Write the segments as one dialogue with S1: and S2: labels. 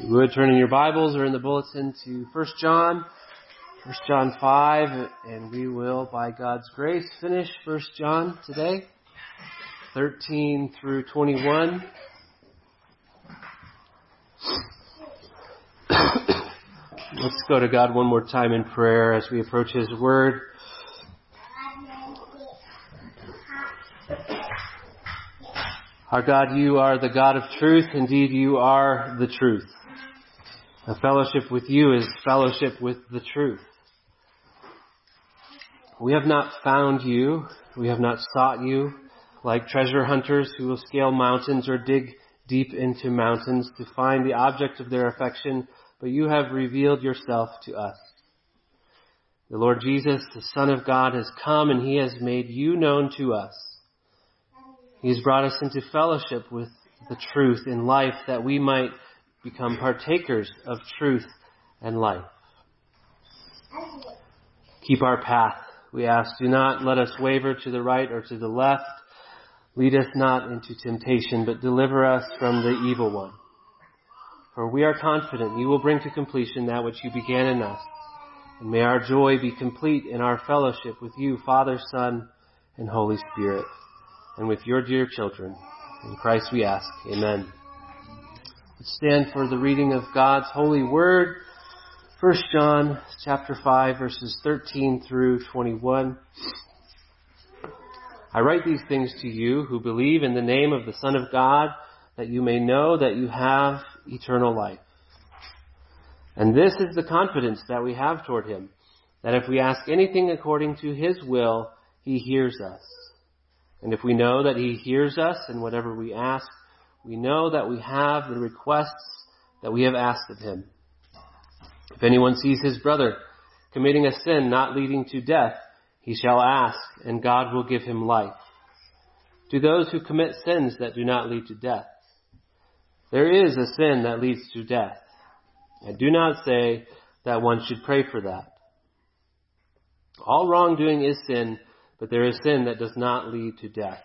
S1: you would turn in your Bibles or in the bulletin to 1 John, 1 John 5, and we will, by God's grace, finish 1 John today, 13 through 21. Let's go to God one more time in prayer as we approach His Word. Our God, you are the God of truth. Indeed, you are the truth. A fellowship with you is fellowship with the truth. We have not found you. We have not sought you like treasure hunters who will scale mountains or dig deep into mountains to find the object of their affection, but you have revealed yourself to us. The Lord Jesus, the Son of God, has come and He has made you known to us. He has brought us into fellowship with the truth in life that we might become partakers of truth and life. Keep our path, we ask. Do not let us waver to the right or to the left. Lead us not into temptation, but deliver us from the evil one. For we are confident you will bring to completion that which you began in us. And may our joy be complete in our fellowship with you, Father, Son, and Holy Spirit and with your dear children. In Christ we ask. Amen. Let's stand for the reading of God's holy word. 1 John chapter 5 verses 13 through 21. I write these things to you who believe in the name of the Son of God that you may know that you have eternal life. And this is the confidence that we have toward him, that if we ask anything according to his will, he hears us. And if we know that He hears us in whatever we ask, we know that we have the requests that we have asked of Him. If anyone sees his brother committing a sin not leading to death, he shall ask, and God will give him life. To those who commit sins that do not lead to death, there is a sin that leads to death. I do not say that one should pray for that. All wrongdoing is sin, but there is sin that does not lead to death.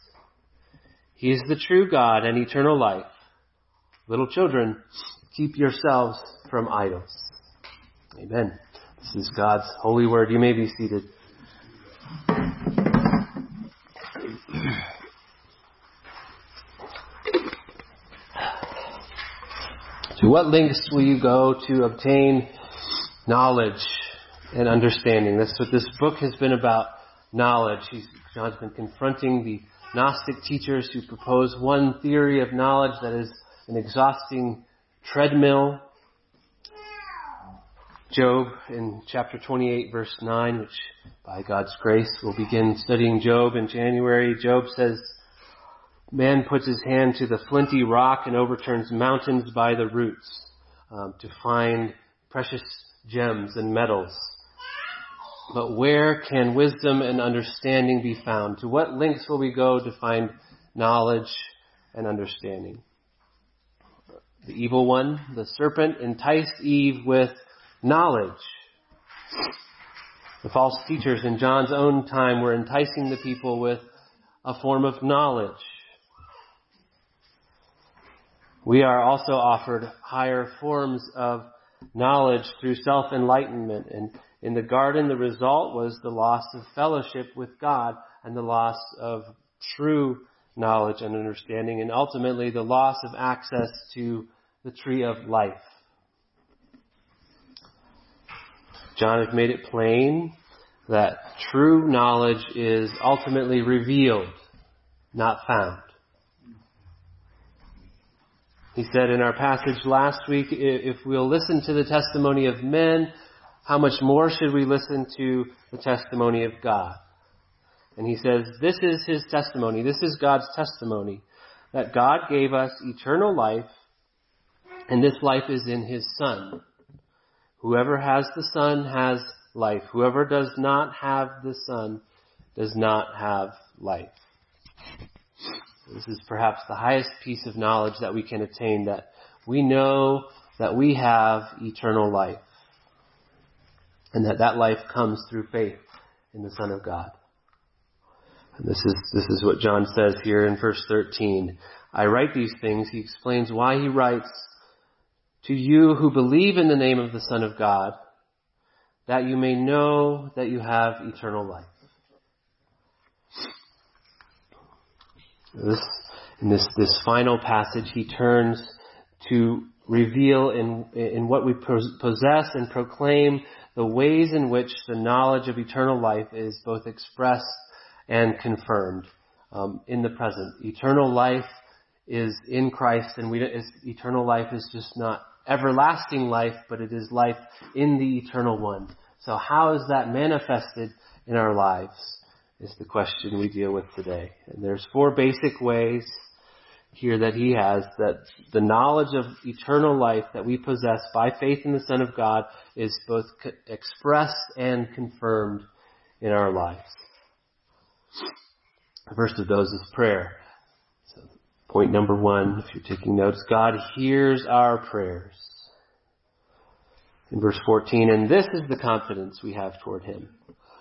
S1: He is the true God and eternal life. Little children, keep yourselves from idols. Amen. This is God's holy word. You may be seated. To what lengths will you go to obtain knowledge and understanding. That's what this book has been about, knowledge. He's, John's been confronting the Gnostic teachers who propose one theory of knowledge that is an exhausting treadmill. Job in chapter 28 verse 9, which by God's grace we'll begin studying Job in January. Job says, Man puts his hand to the flinty rock and overturns mountains by the roots um, to find precious gems and metals. But where can wisdom and understanding be found? To what lengths will we go to find knowledge and understanding? The evil one, the serpent, enticed Eve with knowledge. The false teachers in John's own time were enticing the people with a form of knowledge. We are also offered higher forms of knowledge through self-enlightenment and in the garden, the result was the loss of fellowship with God and the loss of true knowledge and understanding, and ultimately the loss of access to the tree of life. John has made it plain that true knowledge is ultimately revealed, not found. He said in our passage last week, if we'll listen to the testimony of men, how much more should we listen to the testimony of God? And he says, this is his testimony. This is God's testimony that God gave us eternal life And this life is in His Son. Whoever has the Son has life. Whoever does not have the Son does not have life. This is perhaps the highest piece of knowledge that we can attain that we know that we have eternal life. And that that life comes through faith in the Son of God. And this is, this is what John says here in verse 13. I write these things. He explains why he writes to you who believe in the name of the Son of God, that you may know that you have eternal life. This, in this, this final passage, he turns to reveal in, in what we possess and proclaim the ways in which the knowledge of eternal life is both expressed and confirmed um, in the present. Eternal life is in Christ, and we, eternal life is just not everlasting life, but it is life in the eternal one. So how is that manifested in our lives is the question we deal with today. And there's four basic ways here that he has that the knowledge of eternal life that we possess by faith in the Son of God is both expressed and confirmed in our lives. The first of those is prayer. So point number one, if you're taking notes, God hears our prayers. In verse 14, and this is the confidence we have toward Him.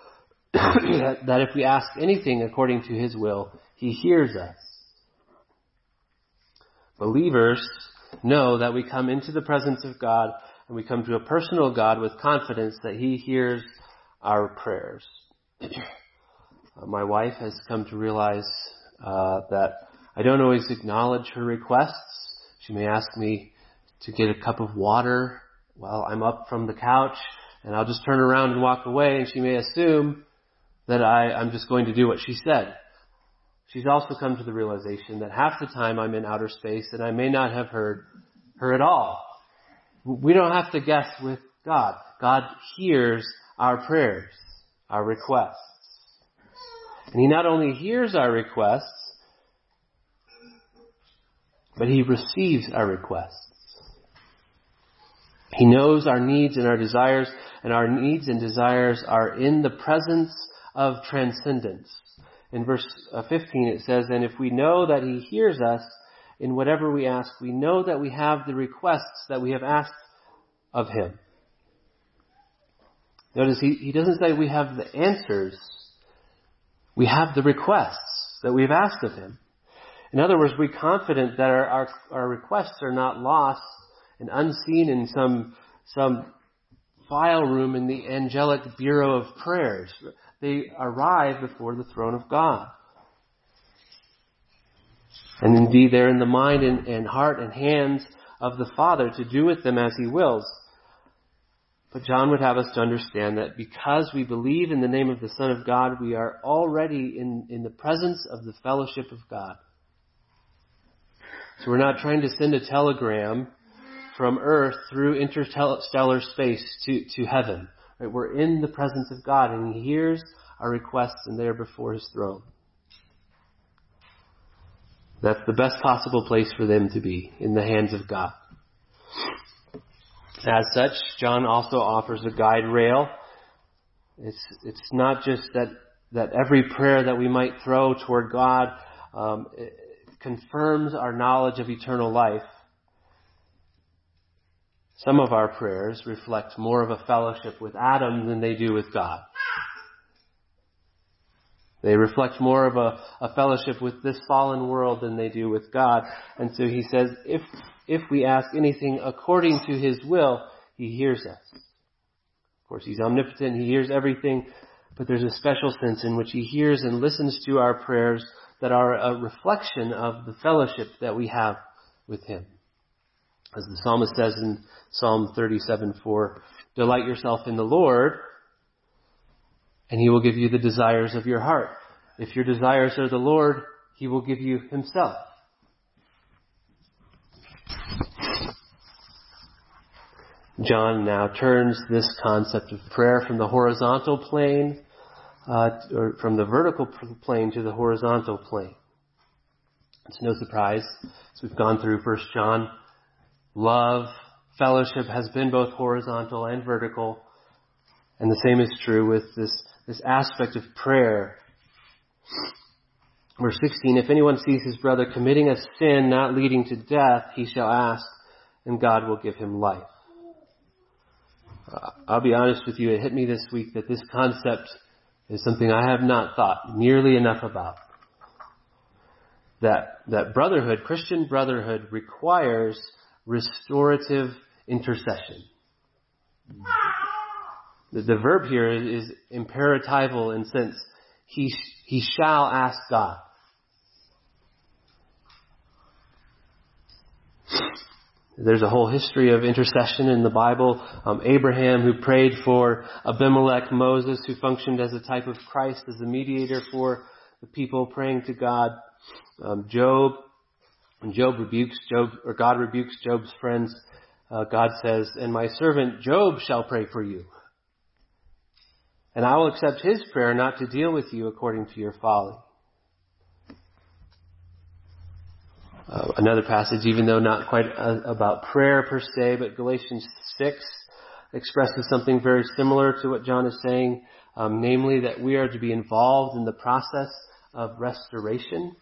S1: that if we ask anything according to His will, He hears us. Believers know that we come into the presence of God and we come to a personal God with confidence that He hears our prayers. My wife has come to realize uh, that I don't always acknowledge her requests. She may ask me to get a cup of water while I'm up from the couch, and I'll just turn around and walk away, and she may assume that I, I'm just going to do what she said. She's also come to the realization that half the time I'm in outer space and I may not have heard her at all. We don't have to guess with God. God hears our prayers, our requests. And He not only hears our requests, but He receives our requests. He knows our needs and our desires, and our needs and desires are in the presence of transcendence. In verse uh, 15 it says, And if we know that He hears us in whatever we ask, we know that we have the requests that we have asked of Him. Notice he, he doesn't say we have the answers. We have the requests that we've asked of Him. In other words, we're confident that our, our, our requests are not lost and unseen in some, some file room in the angelic bureau of prayers. They arrive before the throne of God. And indeed, they're in the mind and, and heart and hands of the Father to do with them as He wills. But John would have us to understand that because we believe in the name of the Son of God, we are already in, in the presence of the fellowship of God. So we're not trying to send a telegram from earth through interstellar space to, to heaven. Right? We're in the presence of God and He hears our requests and they're before His throne. That's the best possible place for them to be, in the hands of God. As such, John also offers a guide rail. It's, it's not just that, that every prayer that we might throw toward God um, confirms our knowledge of eternal life, some of our prayers reflect more of a fellowship with Adam than they do with God. They reflect more of a, a, fellowship with this fallen world than they do with God. And so he says, if, if we ask anything according to his will, he hears us. Of course, he's omnipotent, he hears everything, but there's a special sense in which he hears and listens to our prayers that are a reflection of the fellowship that we have with him. As the psalmist says in Psalm 37:4, delight yourself in the Lord, and he will give you the desires of your heart. If your desires are the Lord, he will give you himself. John now turns this concept of prayer from the horizontal plane, uh, or from the vertical plane to the horizontal plane. It's no surprise, as we've gone through 1 John, love, fellowship has been both horizontal and vertical. And the same is true with this, this aspect of prayer. Verse 16, if anyone sees his brother committing a sin not leading to death, he shall ask, and God will give him life. Uh, I'll be honest with you, it hit me this week that this concept is something I have not thought nearly enough about. That, that brotherhood, Christian brotherhood requires restorative intercession. The, the verb here is, is imperatival in sense he, he shall ask God. There's a whole history of intercession in the Bible. Um, Abraham, who prayed for Abimelech, Moses, who functioned as a type of Christ, as a mediator for the people praying to God. Um, Job, when Job rebukes Job, or God rebukes Job's friends, uh, God says, "And my servant Job shall pray for you, and I will accept his prayer not to deal with you according to your folly." Uh, another passage, even though not quite uh, about prayer per se, but Galatians 6 expresses something very similar to what John is saying, um, namely that we are to be involved in the process of restoration.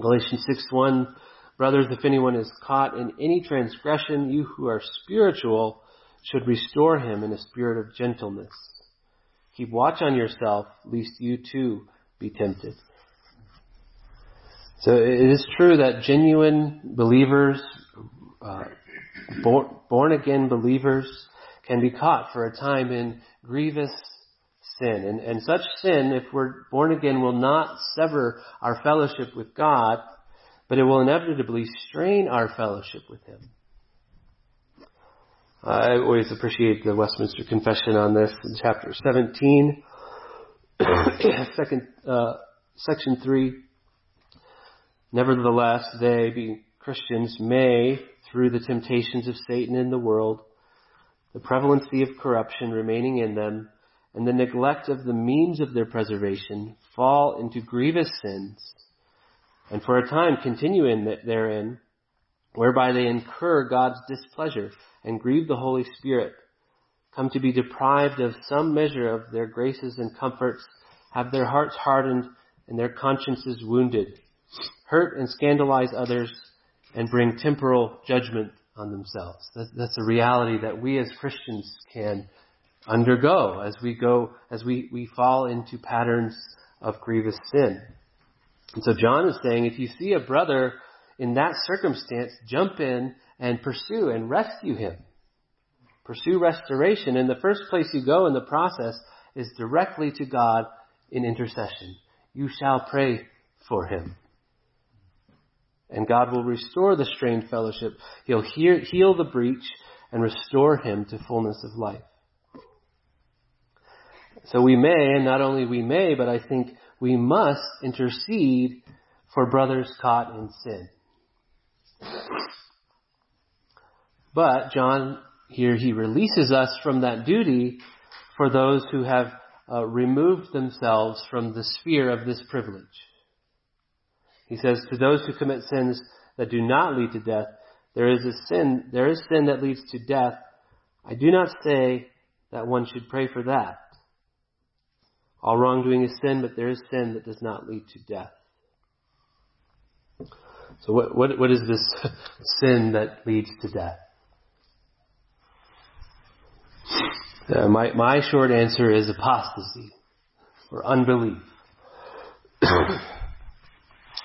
S1: Galatians 6:1, brothers, if anyone is caught in any transgression, you who are spiritual should restore him in a spirit of gentleness. Keep watch on yourself, lest you too be tempted. So it is true that genuine believers, uh, born again believers, can be caught for a time in grievous sin. And, and such sin, if we're born again, will not sever our fellowship with God, but it will inevitably strain our fellowship with Him. I always appreciate the Westminster Confession on this in chapter 17, second, uh, section 3. Nevertheless, they, being Christians, may, through the temptations of Satan in the world, the prevalency of corruption remaining in them, and the neglect of the means of their preservation, fall into grievous sins, and for a time continue in therein, whereby they incur God's displeasure and grieve the Holy Spirit, come to be deprived of some measure of their graces and comforts, have their hearts hardened and their consciences wounded hurt and scandalize others, and bring temporal judgment on themselves. That's, that's a reality that we as Christians can undergo as we go, as we, we fall into patterns of grievous sin. And so John is saying, if you see a brother in that circumstance, jump in and pursue and rescue him. Pursue restoration. And the first place you go in the process is directly to God in intercession. You shall pray for him and God will restore the strained fellowship. He'll heal the breach and restore him to fullness of life. So we may, and not only we may, but I think we must intercede for brothers caught in sin. But John here, he releases us from that duty for those who have uh, removed themselves from the sphere of this privilege. He says, to those who commit sins that do not lead to death, there is a sin, there is sin that leads to death. I do not say that one should pray for that. All wrongdoing is sin, but there is sin that does not lead to death. So what, what, what is this sin that leads to death? Uh, my, my short answer is apostasy or unbelief.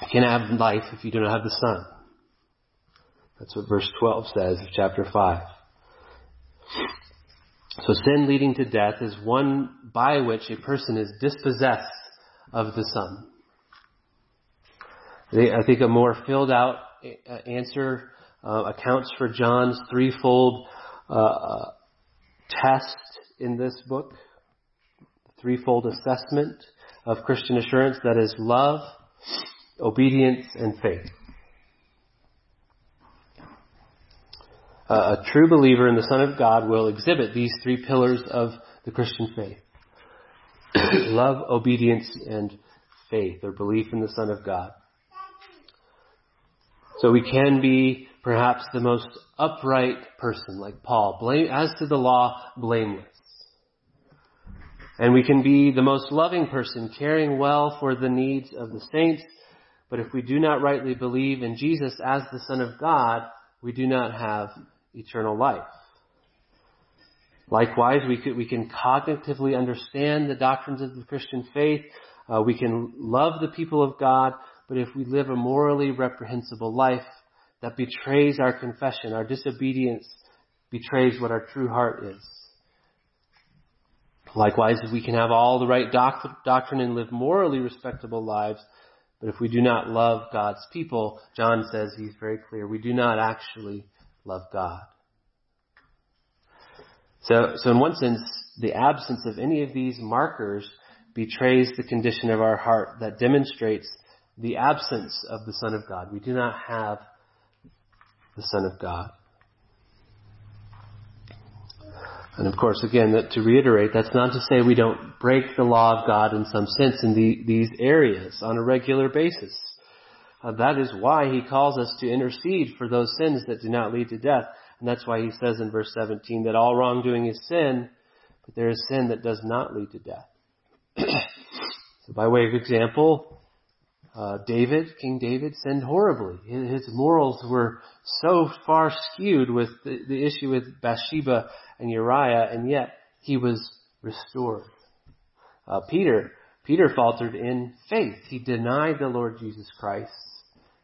S1: You can't have life if you do not have the Son. That's what verse 12 says of chapter 5. So sin leading to death is one by which a person is dispossessed of the Son. I think a more filled out uh, answer uh, accounts for John's threefold uh, test in this book, threefold assessment of Christian assurance that is love, obedience, and faith. A true believer in the Son of God will exhibit these three pillars of the Christian faith. Love, obedience, and faith, or belief in the Son of God. So we can be perhaps the most upright person, like Paul, blame, as to the law, blameless. And we can be the most loving person, caring well for the needs of the saints, but if we do not rightly believe in Jesus as the Son of God, we do not have eternal life. Likewise, we, could, we can cognitively understand the doctrines of the Christian faith. Uh, we can love the people of God, but if we live a morally reprehensible life that betrays our confession, our disobedience betrays what our true heart is. Likewise, we can have all the right doc- doctrine and live morally respectable lives, but if we do not love God's people, John says, he's very clear, we do not actually love God. So, so in one sense, the absence of any of these markers betrays the condition of our heart that demonstrates the absence of the Son of God. We do not have the Son of God. And of course, again, that to reiterate, that's not to say we don't break the law of God in some sense in the, these areas on a regular basis. Uh, that is why he calls us to intercede for those sins that do not lead to death. And that's why he says in verse 17 that all wrongdoing is sin, but there is sin that does not lead to death. so by way of example, uh, David, King David, sinned horribly. His morals were so far skewed with the, the issue with Bathsheba and Uriah, and yet he was restored. Uh, Peter, Peter faltered in faith. He denied the Lord Jesus Christ,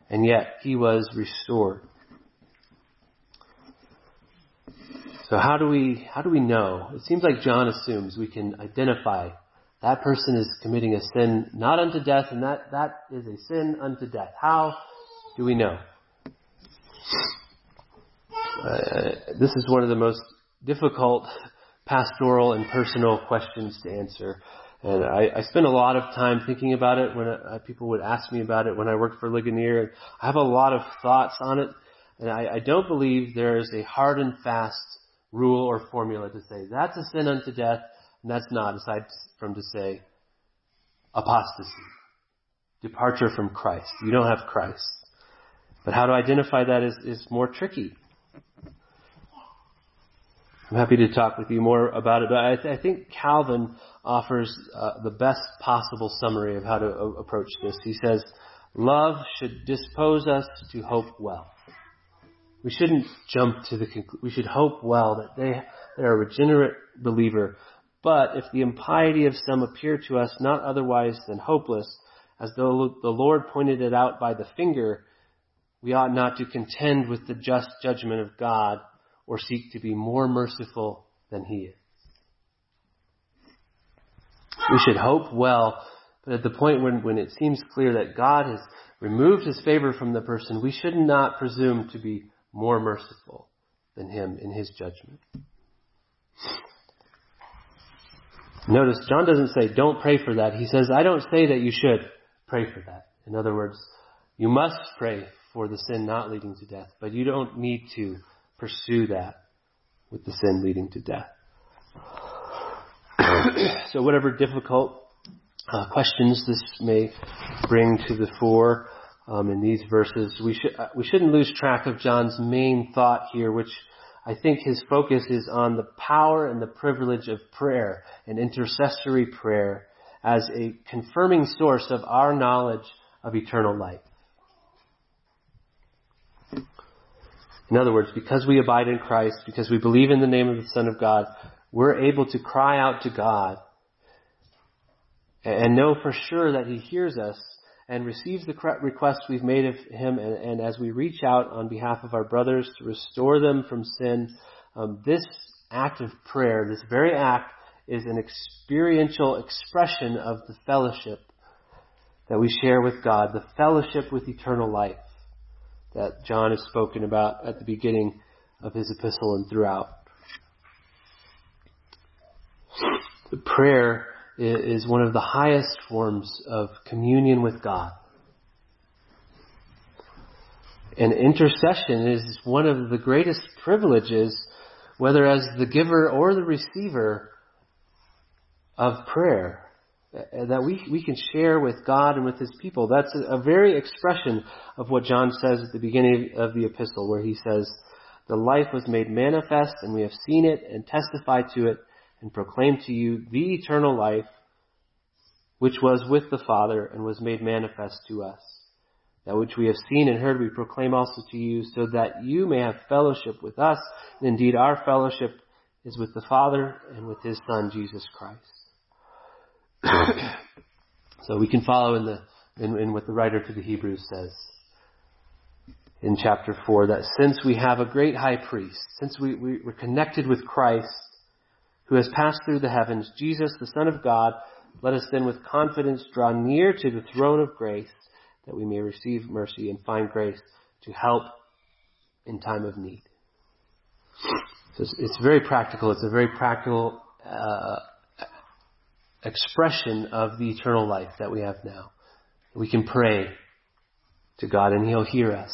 S1: and yet he was restored. So how do we, how do we know? It seems like John assumes we can identify that person is committing a sin not unto death and that, that is a sin unto death. How do we know? Uh, this is one of the most difficult pastoral and personal questions to answer. And I, I spent a lot of time thinking about it when uh, people would ask me about it when I worked for Ligonier. I have a lot of thoughts on it, and I, I don't believe there is a hard and fast rule or formula to say that's a sin unto death, and that's not, aside from to say apostasy, departure from Christ. You don't have Christ. But how to identify that is, is more tricky. I'm happy to talk with you more about it, but I, th- I think Calvin offers uh, the best possible summary of how to uh, approach this. He says, love should dispose us to hope well. We shouldn't jump to the conclusion. We should hope well that they, they are a regenerate believer. But if the impiety of some appear to us not otherwise than hopeless, as though the Lord pointed it out by the finger, we ought not to contend with the just judgment of God or seek to be more merciful than He is. We should hope well, but at the point when, when it seems clear that God has removed His favor from the person, we should not presume to be more merciful than him in his judgment. Notice, John doesn't say, don't pray for that. He says, I don't say that you should pray for that. In other words, you must pray for the sin not leading to death, but you don't need to pursue that with the sin leading to death. so whatever difficult uh, questions this may bring to the fore, um, in these verses. We should uh, we shouldn't lose track of John's main thought here, which I think his focus is on the power and the privilege of prayer and intercessory prayer as a confirming source of our knowledge of eternal life. In other words, because we abide in Christ, because we believe in the name of the Son of God, we're able to cry out to God and know for sure that He hears us and receives the request we've made of Him, and, and, as we reach out on behalf of our brothers to restore them from sin, um, this act of prayer, this very act, is an experiential expression of the fellowship that we share with God, the fellowship with eternal life that John has spoken about at the beginning of his epistle and throughout. The prayer is one of the highest forms of communion with God. And intercession is one of the greatest privileges, whether as the giver or the receiver of prayer. Uh, that we, we can share with God and with His people. That's a, a very expression of what John says at the beginning of the epistle, where he says, The life was made manifest, and we have seen it and testified to it and proclaimed to you the eternal life, which was with the Father and was made manifest to us. That which we have seen and heard we proclaim also to you, so that you may have fellowship with us. Indeed, our fellowship is with the Father and with His Son, Jesus Christ. So we can follow in the in, in what the writer to the Hebrews says in chapter 4 that since we have a great high priest, since we, we, we're connected with Christ, who has passed through the heavens, Jesus, the Son of God, let us then with confidence draw near to the throne of grace that we may receive mercy and find grace to help in time of need. So it's, it's very practical. It's a very practical uh, expression of the eternal life that we have now. We can pray to God and He'll hear us.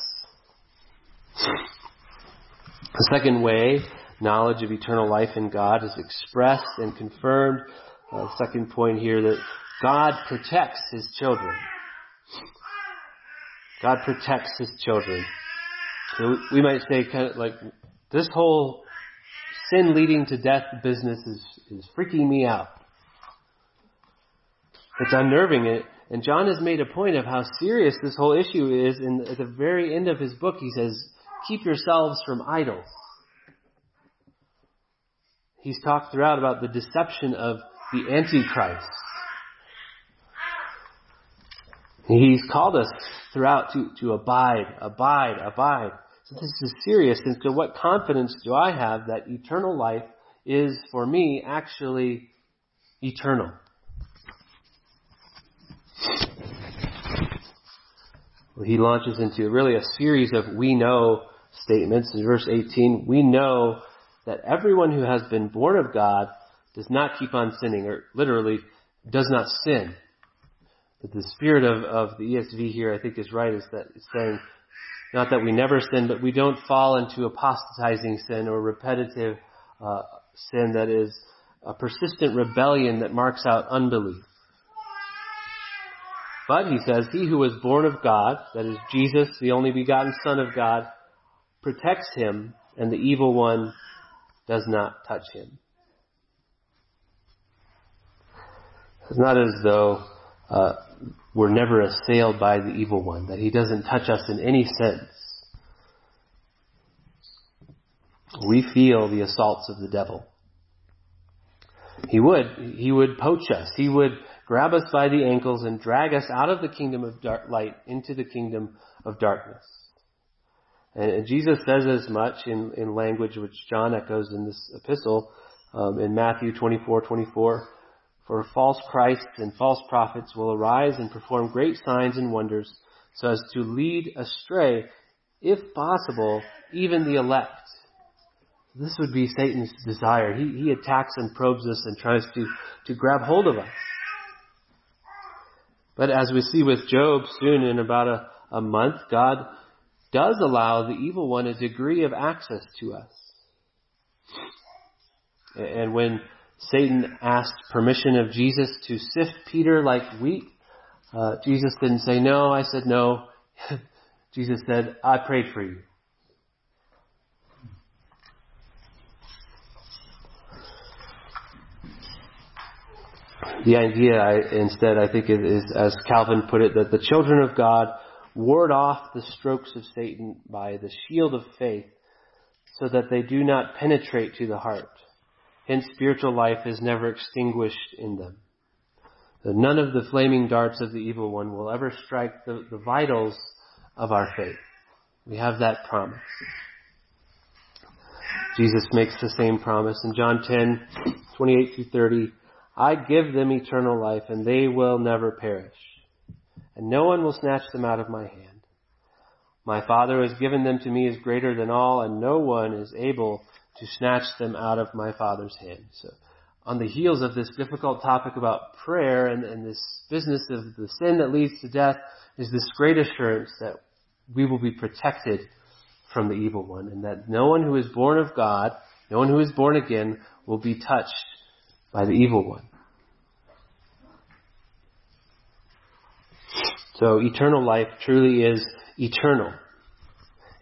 S1: The second way knowledge of eternal life in God is expressed and confirmed. Uh, second point here that God protects His children. God protects His children. So we might say kind of like this whole sin leading to death business is, is freaking me out. It's unnerving it. And John has made a point of how serious this whole issue is. And at the very end of his book, he says, keep yourselves from idols. He's talked throughout about the deception of the Antichrist. He's called us throughout to, to abide, abide, abide. So this is serious. And so what confidence do I have that eternal life is for me actually eternal? He launches into really a series of we know statements. In verse 18, we know that everyone who has been born of God does not keep on sinning, or literally, does not sin. But the spirit of, of the ESV here, I think, is right, is that it's saying, not that we never sin, but we don't fall into apostatizing sin or repetitive uh, sin that is a persistent rebellion that marks out unbelief. But he says, he who was born of God, that is Jesus, the only begotten Son of God, protects him, and the evil one does not touch him. It's not as though uh, we're never assailed by the evil one, that he doesn't touch us in any sense. We feel the assaults of the devil. He would, he would poach us. He would grab us by the ankles and drag us out of the kingdom of dark light into the kingdom of darkness. And Jesus says as much in, in language which John echoes in this epistle um, in Matthew 24, 24. For false Christs and false prophets will arise and perform great signs and wonders so as to lead astray, if possible, even the elect. This would be Satan's desire. He, he attacks and probes us and tries to, to grab hold of us. But as we see with Job soon in about a, a month, God does allow the evil one a degree of access to us. And when Satan asked permission of Jesus to sift Peter like wheat, uh, Jesus didn't say no. I said no. Jesus said, I prayed for you. The idea, I, instead, I think, is, is, as Calvin put it, that the children of God ward off the strokes of Satan by the shield of faith so that they do not penetrate to the heart. Hence, spiritual life is never extinguished in them. None of the flaming darts of the evil one will ever strike the, the vitals of our faith. We have that promise. Jesus makes the same promise in John 10, 28 through 30. I give them eternal life and they will never perish and no one will snatch them out of my hand. My Father who has given them to me is greater than all, and no one is able to snatch them out of my Father's hand. So, on the heels of this difficult topic about prayer and, and this business of the sin that leads to death is this great assurance that we will be protected from the evil one, and that no one who is born of God, no one who is born again, will be touched by the evil one. So eternal life truly is eternal.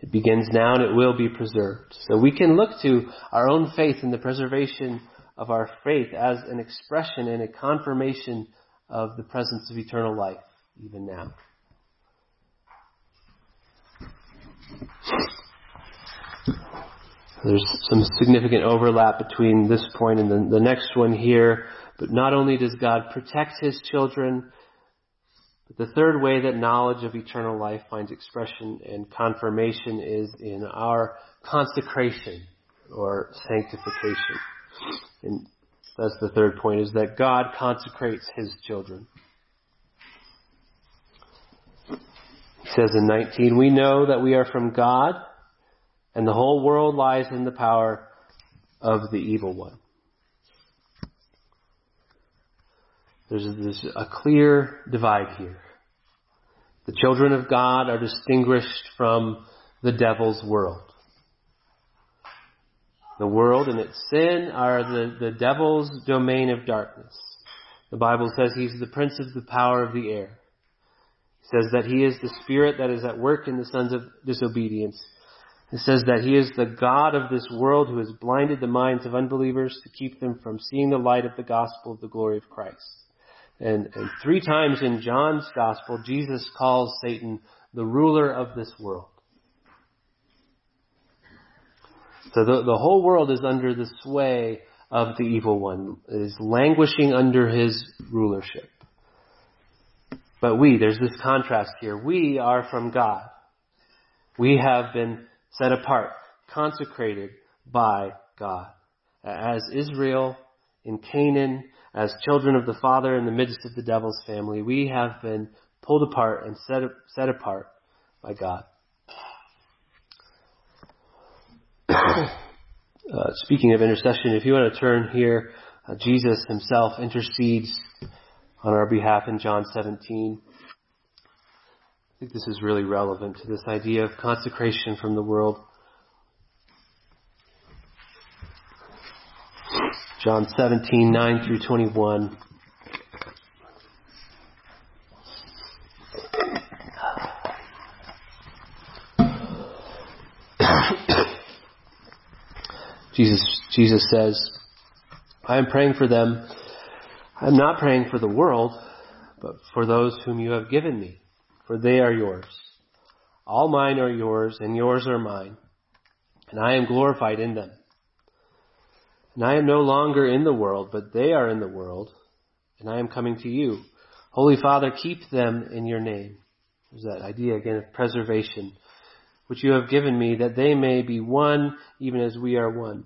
S1: It begins now and it will be preserved. So we can look to our own faith in the preservation of our faith as an expression and a confirmation of the presence of eternal life, even now. There's some significant overlap between this point and the, the next one here. But not only does God protect His children, but the third way that knowledge of eternal life finds expression and confirmation is in our consecration or sanctification. And that's the third point is that God consecrates His children. He says in 19, we know that we are from God and the whole world lies in the power of the evil one. There's, a clear divide here. The children of God are distinguished from the devil's world. The world and its sin are the, the devil's domain of darkness. The Bible says he's the prince of the power of the air. It says that he is the spirit that is at work in the sons of disobedience. It says that he is the God of this world who has blinded the minds of unbelievers to keep them from seeing the light of the gospel of the glory of Christ. And, and three times in John's gospel, Jesus calls Satan the ruler of this world. So the, the whole world is under the sway of the evil one, it is languishing under his rulership. But we, there's this contrast here. We are from God. We have been set apart, consecrated by God. As Israel in Canaan, as children of the Father in the midst of the devil's family, we have been pulled apart and set, set apart by God. uh, speaking of intercession, if you want to turn here, uh, Jesus himself intercedes on our behalf in John 17. I think this is really relevant to this idea of consecration from the world. John 17, 9 through 21. Jesus, Jesus says, I am praying for them. I am not praying for the world, but for those whom you have given me, for they are yours. All mine are yours, and yours are mine, and I am glorified in them. And I am no longer in the world, but they are in the world, and I am coming to you. Holy Father, keep them in your name. There's that idea again of preservation which you have given me, that they may be one even as we are one.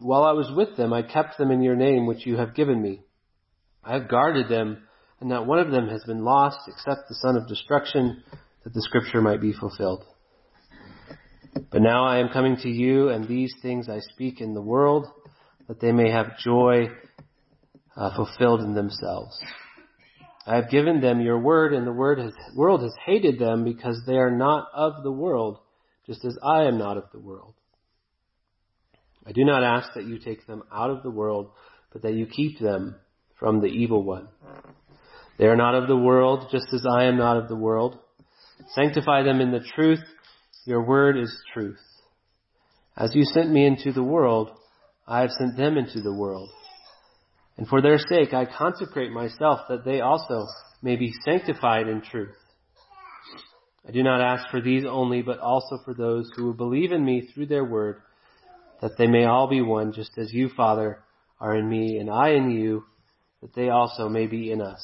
S1: While I was with them, I kept them in your name, which you have given me. I have guarded them, and not one of them has been lost except the son of destruction, that the scripture might be fulfilled. But now I am coming to you, and these things I speak in the world, that they may have joy uh, fulfilled in themselves. I have given them your word, and the word has, world has hated them because they are not of the world, just as I am not of the world. I do not ask that you take them out of the world, but that you keep them from the evil one. They are not of the world, just as I am not of the world. Sanctify them in the truth. Your word is truth. As you sent me into the world, I have sent them into the world. And for their sake I consecrate myself that they also may be sanctified in truth. I do not ask for these only, but also for those who will believe in me through their word, that they may all be one, just as you, Father, are in me and I in you, that they also may be in us,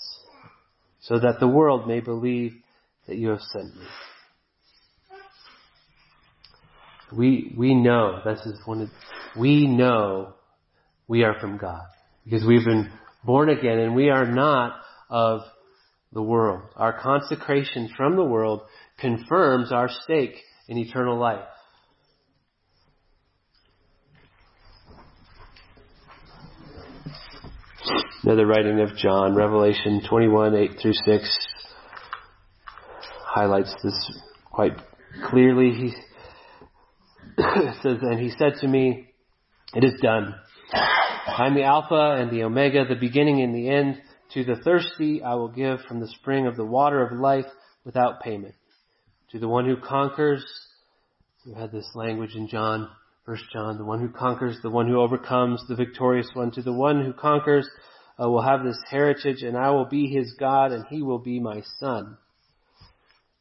S1: so that the world may believe that you have sent me. We, we know, this is one of, we know we are from God. Because we've been born again and we are not of the world. Our consecration from the world confirms our stake in eternal life. Another writing of John, Revelation 21, 8 through 6, highlights this quite clearly. He says, and he said to me, it is done. I'm the Alpha and the Omega, the beginning and the end. To the thirsty I will give from the spring of the water of life without payment. To the one who conquers, we had this language in John, First John, the one who conquers, the one who overcomes, the victorious one. To the one who conquers uh, will have this heritage, and I will be his God, and he will be my son.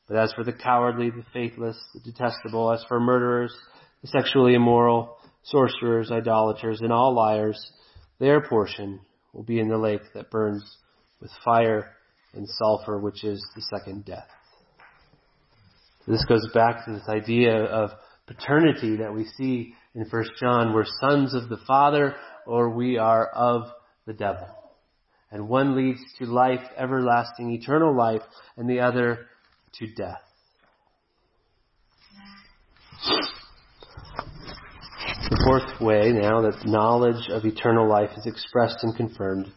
S1: But as for the cowardly, the faithless, the detestable, as for murderers, the sexually immoral, sorcerers, idolaters, and all liars, their portion will be in the lake that burns with fire and sulfur, which is the second death. This goes back to this idea of paternity that we see in 1 John. We're sons of the Father or we are of the devil. And one leads to life, everlasting, eternal life, and the other to death. The fourth way now that knowledge of eternal life is expressed and confirmed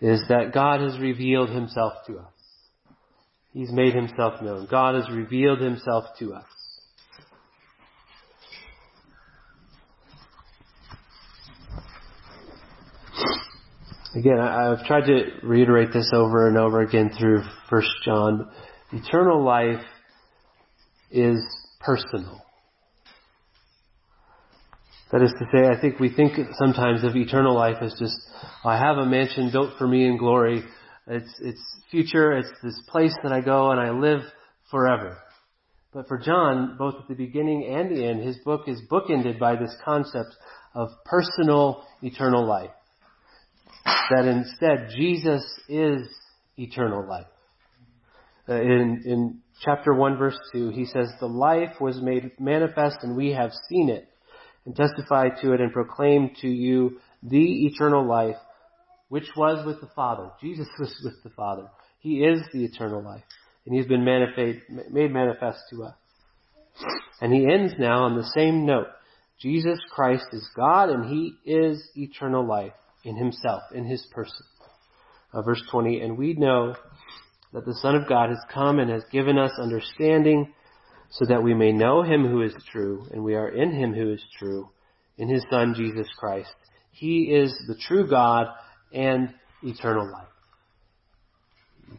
S1: is that God has revealed himself to us. He's made himself known. God has revealed himself to us. Again, I've tried to reiterate this over and over again through First John. Eternal life is personal. That is to say, I think we think sometimes of eternal life as just, I have a mansion built for me in glory. It's, it's future. It's this place that I go and I live forever. But for John, both at the beginning and the end, his book is bookended by this concept of personal eternal life that instead Jesus is eternal life. Uh, in, in chapter 1 verse 2, he says, The life was made manifest and we have seen it and testified to it and proclaimed to you the eternal life which was with the Father. Jesus was with the Father. He is the eternal life and he's been made manifest to us. And he ends now on the same note. Jesus Christ is God and he is eternal life in himself, in his person. Uh, verse 20, and we know that the Son of God has come and has given us understanding so that we may know him who is true, and we are in him who is true, in his Son Jesus Christ. He is the true God and eternal life.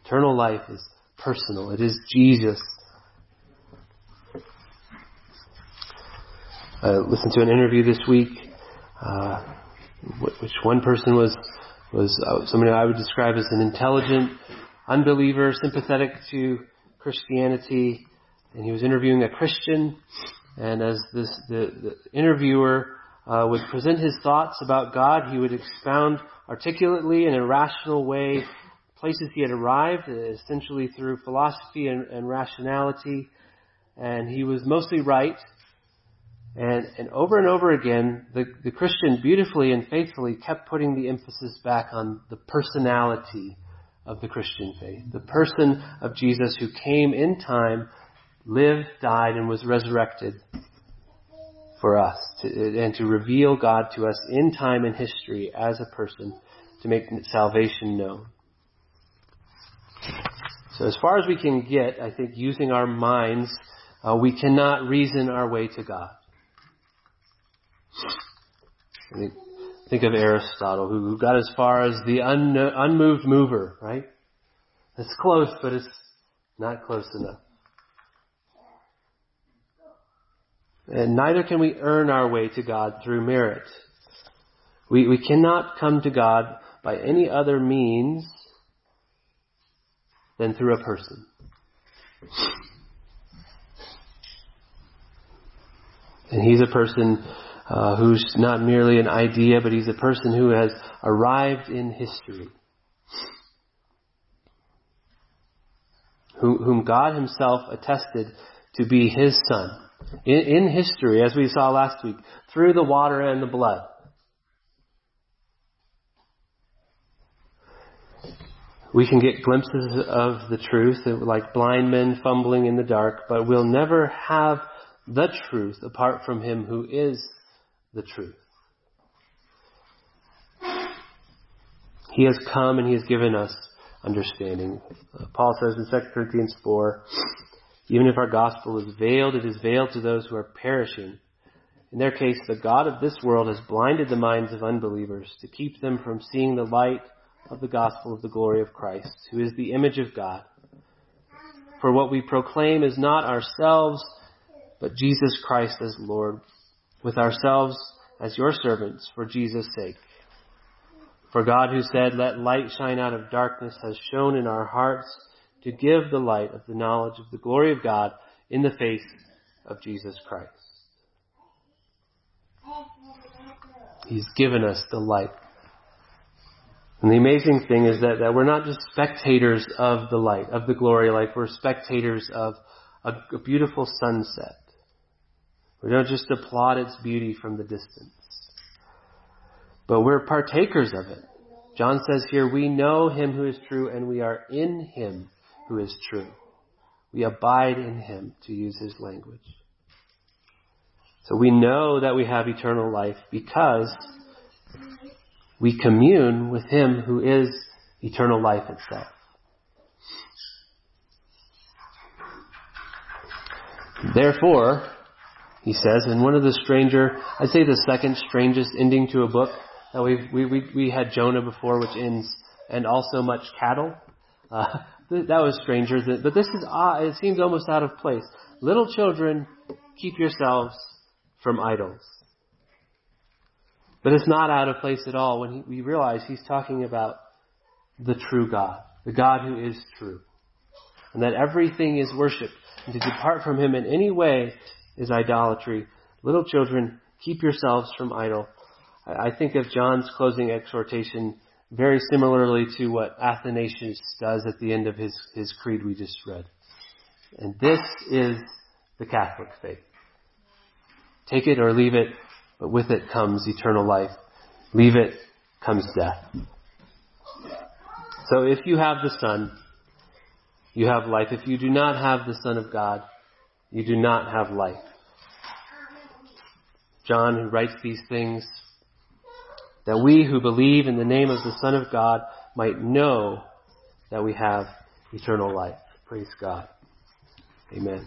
S1: Eternal life is personal. It is Jesus. I listened to an interview this week uh, which one person was was uh, somebody I would describe as an intelligent unbeliever, sympathetic to Christianity, and he was interviewing a Christian. And as this the, the interviewer uh, would present his thoughts about God, he would expound articulately in a rational way places he had arrived, essentially through philosophy and, and rationality. And he was mostly right, and, and over and over again, the, the Christian beautifully and faithfully kept putting the emphasis back on the personality of the Christian faith. The person of Jesus who came in time, lived, died, and was resurrected for us to, and to reveal God to us in time and history as a person to make salvation known. So as far as we can get, I think using our minds, uh, we cannot reason our way to God. Think of Aristotle, who got as far as the un, unmoved mover, right? It's close, but it's not close enough. And neither can we earn our way to God through merit. We, we cannot come to God by any other means than through a person. And he's a person uh, who's not merely an idea, but he's a person who has arrived in history. Who, whom God himself attested to be his son. In, in history, as we saw last week, through the water and the blood. We can get glimpses of the truth, like blind men fumbling in the dark, but we'll never have the truth apart from Him who is the truth. He has come and He has given us understanding. Uh, Paul says in 2 Corinthians 4, even if our gospel is veiled, it is veiled to those who are perishing. In their case, the God of this world has blinded the minds of unbelievers to keep them from seeing the light of the gospel of the glory of Christ, who is the image of God. For what we proclaim is not ourselves, but Jesus Christ as Lord, with ourselves as your servants for Jesus' sake. For God who said, let light shine out of darkness has shone in our hearts to give the light of the knowledge of the glory of God in the face of Jesus Christ. He's given us the light. And the amazing thing is that, that we're not just spectators of the light, of the glory, like we're spectators of a, a beautiful sunset. We don't just applaud its beauty from the distance. But we're partakers of it. John says here, we know him who is true and we are in him who is true. We abide in him, to use his language. So we know that we have eternal life because we commune with him who is eternal life itself. Therefore, he says, in one of the stranger, I'd say the second strangest ending to a book, that we we, we, we had Jonah before, which ends, and also much cattle. Uh, that was stranger, but this is, uh, it seems almost out of place. Little children, keep yourselves from idols. But it's not out of place at all when he, we realize he's talking about the true God, the God who is true. And that everything is worship. And to depart from him in any way is idolatry. Little children, keep yourselves from idol. I think of John's closing exhortation very similarly to what Athanasius does at the end of his, his creed we just read. And this is the Catholic faith. Take it or leave it but with it comes eternal life. Leave it comes death. So if you have the Son, you have life. If you do not have the Son of God, you do not have life. John, who writes these things, that we who believe in the name of the Son of God might know that we have eternal life. Praise God. Amen.